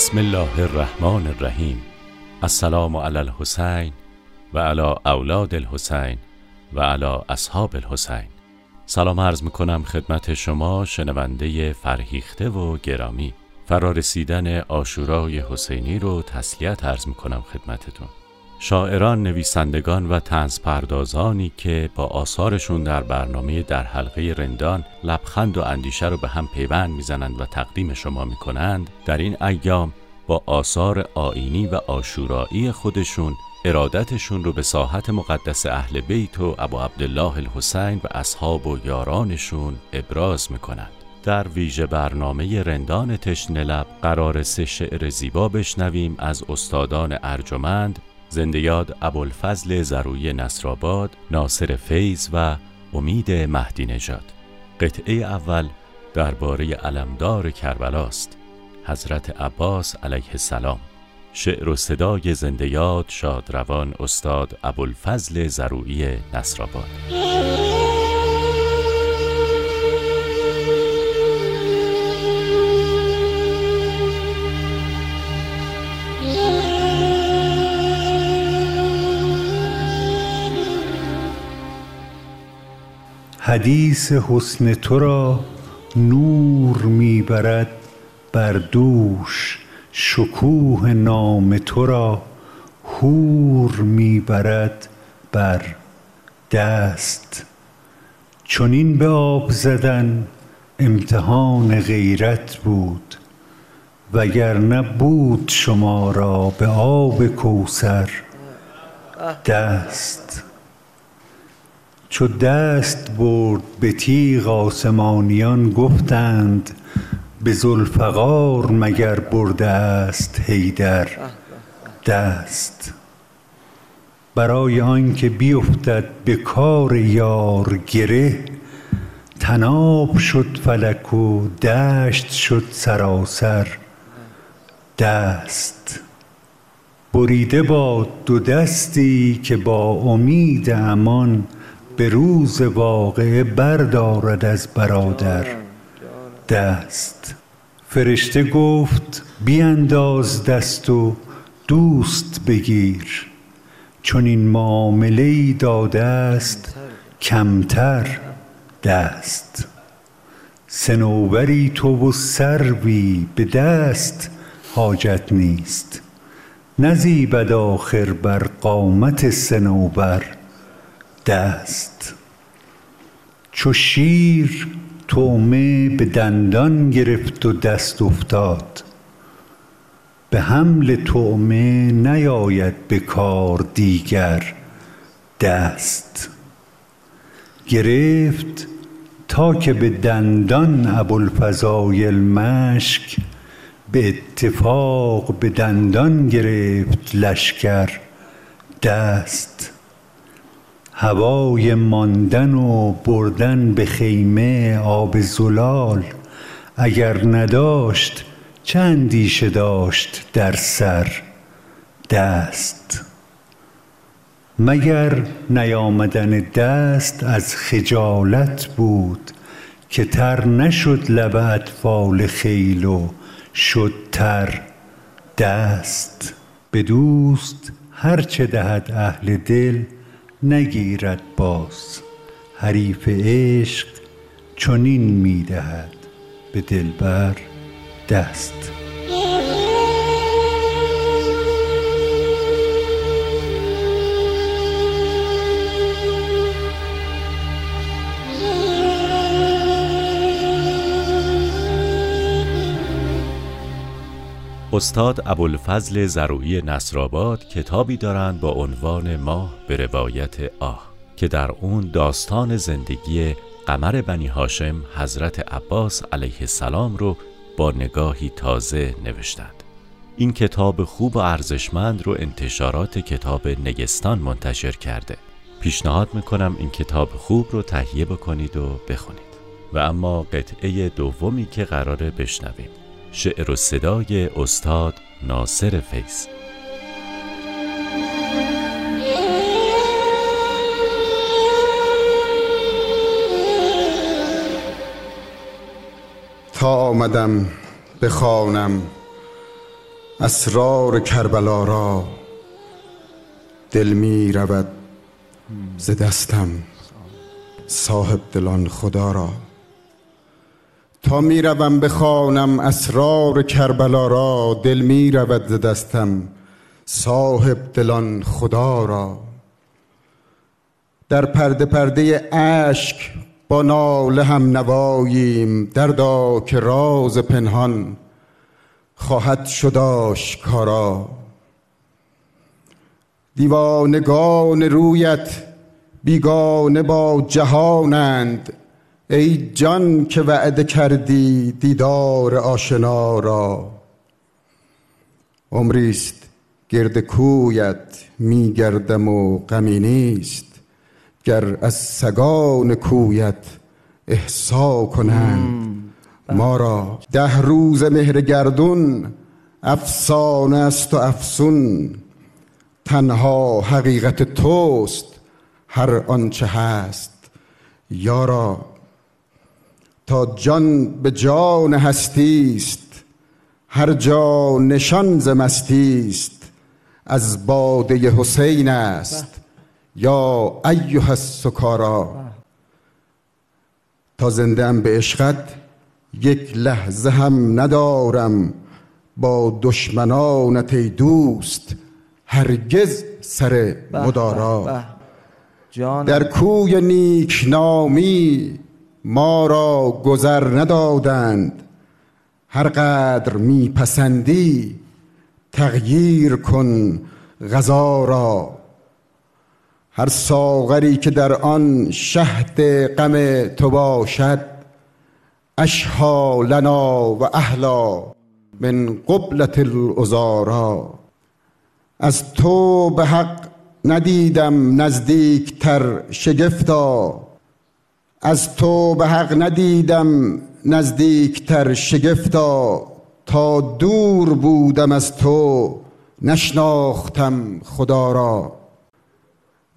بسم الله الرحمن الرحیم. السلام علی الحسین و علی اولاد الحسین و علی اصحاب الحسین. سلام عرض می‌کنم خدمت شما شنونده فرهیخته و گرامی. فرارسیدن آشورای حسینی رو تسلیت عرض می‌کنم خدمتتون. شاعران، نویسندگان و تنز پردازانی که با آثارشون در برنامه در حلقه رندان لبخند و اندیشه رو به هم پیوند می‌زنند و تقدیم شما می‌کنند در این ایام با آثار آینی و آشورایی خودشون ارادتشون رو به ساحت مقدس اهل بیت و ابو عبدالله الحسین و اصحاب و یارانشون ابراز می‌کنند. در ویژه برنامه رندان تشنه لب قرار سه شعر زیبا بشنویم از استادان ارجمند زندیاد ابوالفضل زروی نصرآباد، ناصر فیض و امید مهدی نژاد. قطعه اول درباره علمدار کربلاست حضرت عباس علیه السلام. شعر و صدای زندیاد شادروان استاد ابوالفضل زروی نصرآباد. حدیث حسن تو را نور می‌برد بر دوش شکوه نام تو را حور می‌برد بر دست. چنین به آب زدن امتحان غیرت بود وگرنه بود شما را به آب کوثر دست. چو دست برد به تیغ آسمانیان گفتند به ذوالفقار مگر برده است حیدر دست؟ برای آنکه بیفتد به کار یار گره تناب شد فلک و دشت شد سراسر دست. بریده باد دو دستی که با امید امان به روز واقعه بردارد از برادر دست. فرشته گفت بینداز دست و دوست بگیر. چون این معامله ای داده است کمتر دست. سنوبری تو و سروی به دست حاجت نیست. نزیبد آخر بر قامت سنوبر دست. چو شیر طعمه به دندان گرفت و دست افتاد. به حمل طعمه نیاید به کار دیگر دست. گرفت تا که به دندان ابوالفضایل مشک به اتفاق به دندان گرفت لشکر دست. هوای ماندن و بردن به خیمه آب زلال اگر نداشت چه اندیشه داشت در سر دست. مگر نیامدن دست از خجالت بود که تر نشد لب اطفال خیل و شد تر دست؟ به دوست هر چه دهد اهل دل نگیرد باز. حریف عشق چنین می دهد به دلبر دست. استاد ابوالفضل زروعی نصرآباد کتابی دارند با عنوان ماه به روایت آه که در اون داستان زندگی قمر بنی هاشم حضرت عباس علیه السلام رو با نگاهی تازه نوشتند. این کتاب خوب و ارزشمند رو انتشارات کتاب نگستان منتشر کرده. پیشنهاد می‌کنم این کتاب خوب رو تهیه بکنید و بخونید. و اما قطعه دومی که قراره بشنویم شعر و صدای استاد ناصر فیض. تا آمدم به خانم اسرار کربلا را دل می رود ز دستم صاحب دلان خدا را. تا می روم بخوانم اسرار کربلا را دل می رود ز دستم صاحب دلان خدا را. در پرده پرده اشک با ناله هم نواییم دردا که راز پنهان خواهد شد آشکارا. دیوانگان رویت بیگانه با جهانند ای جان که وعده کردی دیدار آشنا را. عمریست گرد کویت میگردم و غمی نیست. گر از سگان کویت احسا کنند ما را ده روز مهر گردون افسانه است و افسون. تنها حقیقت توست هر آنچه هست. یارا تا جان به جان هستی است هر جا نشان ز مستی است از باده حسین است. یا ایها السکارا تا زنده ام به عشقت یک لحظه هم ندارم. با دشمنانت ای دوست هرگز سر مدارا. در کوی نیکنامی ما را گذر ندادند. هر قدر میپسندی تغییر کن غذا را. هر ساغری که در آن شهد غم تو باشد اشها لنا و اهلا من قبلت الازارا از تو به حق ندیدم نزدیکتر شگفتا. از تو به حق ندیدم نزدیکتر شگفتا تا دور بودم از تو نشناختم خدا را.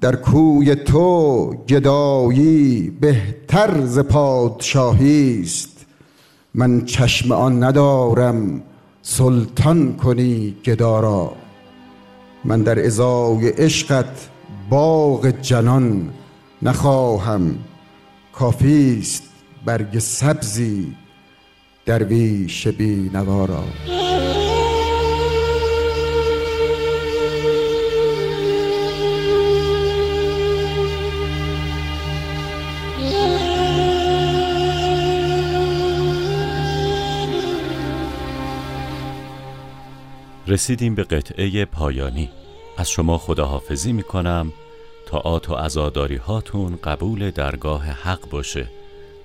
در کوی تو گدایی بهتر ز پادشاهی است. من چشم آن ندارم سلطان کنی گدا را. من در ازای عشقت باغ جنان نخواهم. کافیست برگ سبزی درویش بی نوارا رسیدیم به قطعه پایانی. از شما خداحافظی می کنم تا آت و ازاداری هاتون قبول درگاه حق باشه.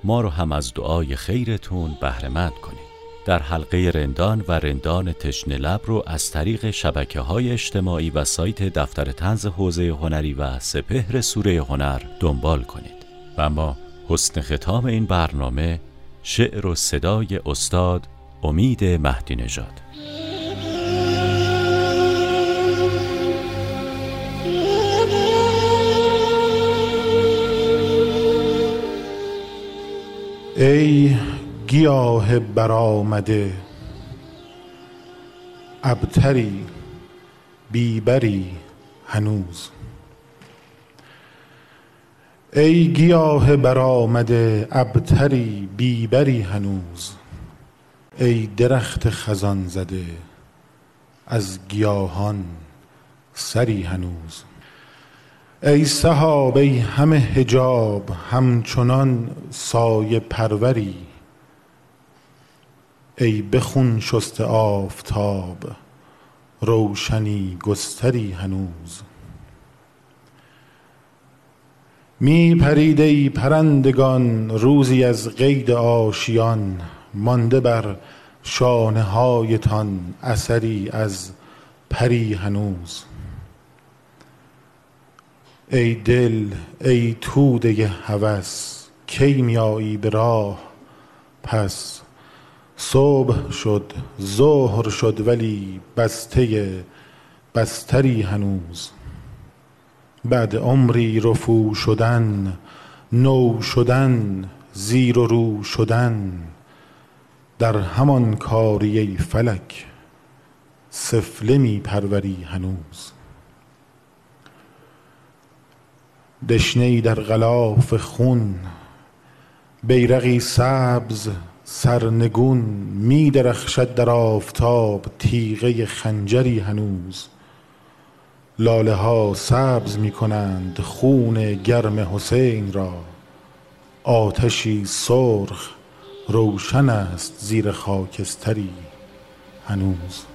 ما رو هم از دعای خیرتون بهرمند کنید. در حلقه رندان و رندان تشن لب رو از طریق شبکه های اجتماعی و سایت دفتر تنز حوزه هنری و سپهر سوره هنر دنبال کنید. و ما حسن ختام این برنامه شعر و صدای استاد امید مهدی نژاد. ای گیاه برآمده ابتری بیبری هنوز. ای گیاه برآمده ابتری بیبری هنوز. ای درخت خزان زده از گیاهان سری هنوز. ای سحاب ای همه حجاب همچنان سایه پروری. ای بخون شست آفتاب روشنی گستری هنوز. می پرید ای پرندگان روزی از قید آشیان. مانده بر شانه هایتان اثری از پری هنوز. ای دل ای توده هوس کی میایی به راه؟ پس صبح شد ظهر شد ولی بسته بستری هنوز. بعد عمری رفو شدن نو شدن زیر و رو شدن. در همان کاری فلک سفله می پروری هنوز. دشنه در غلاف خون بیرقی سبز سرنگون می درخشد در آفتاب تیغه خنجری هنوز. لاله ها سبز می کنند خون گرم حسین را. آتشی سرخ روشن است زیر خاکستری هنوز.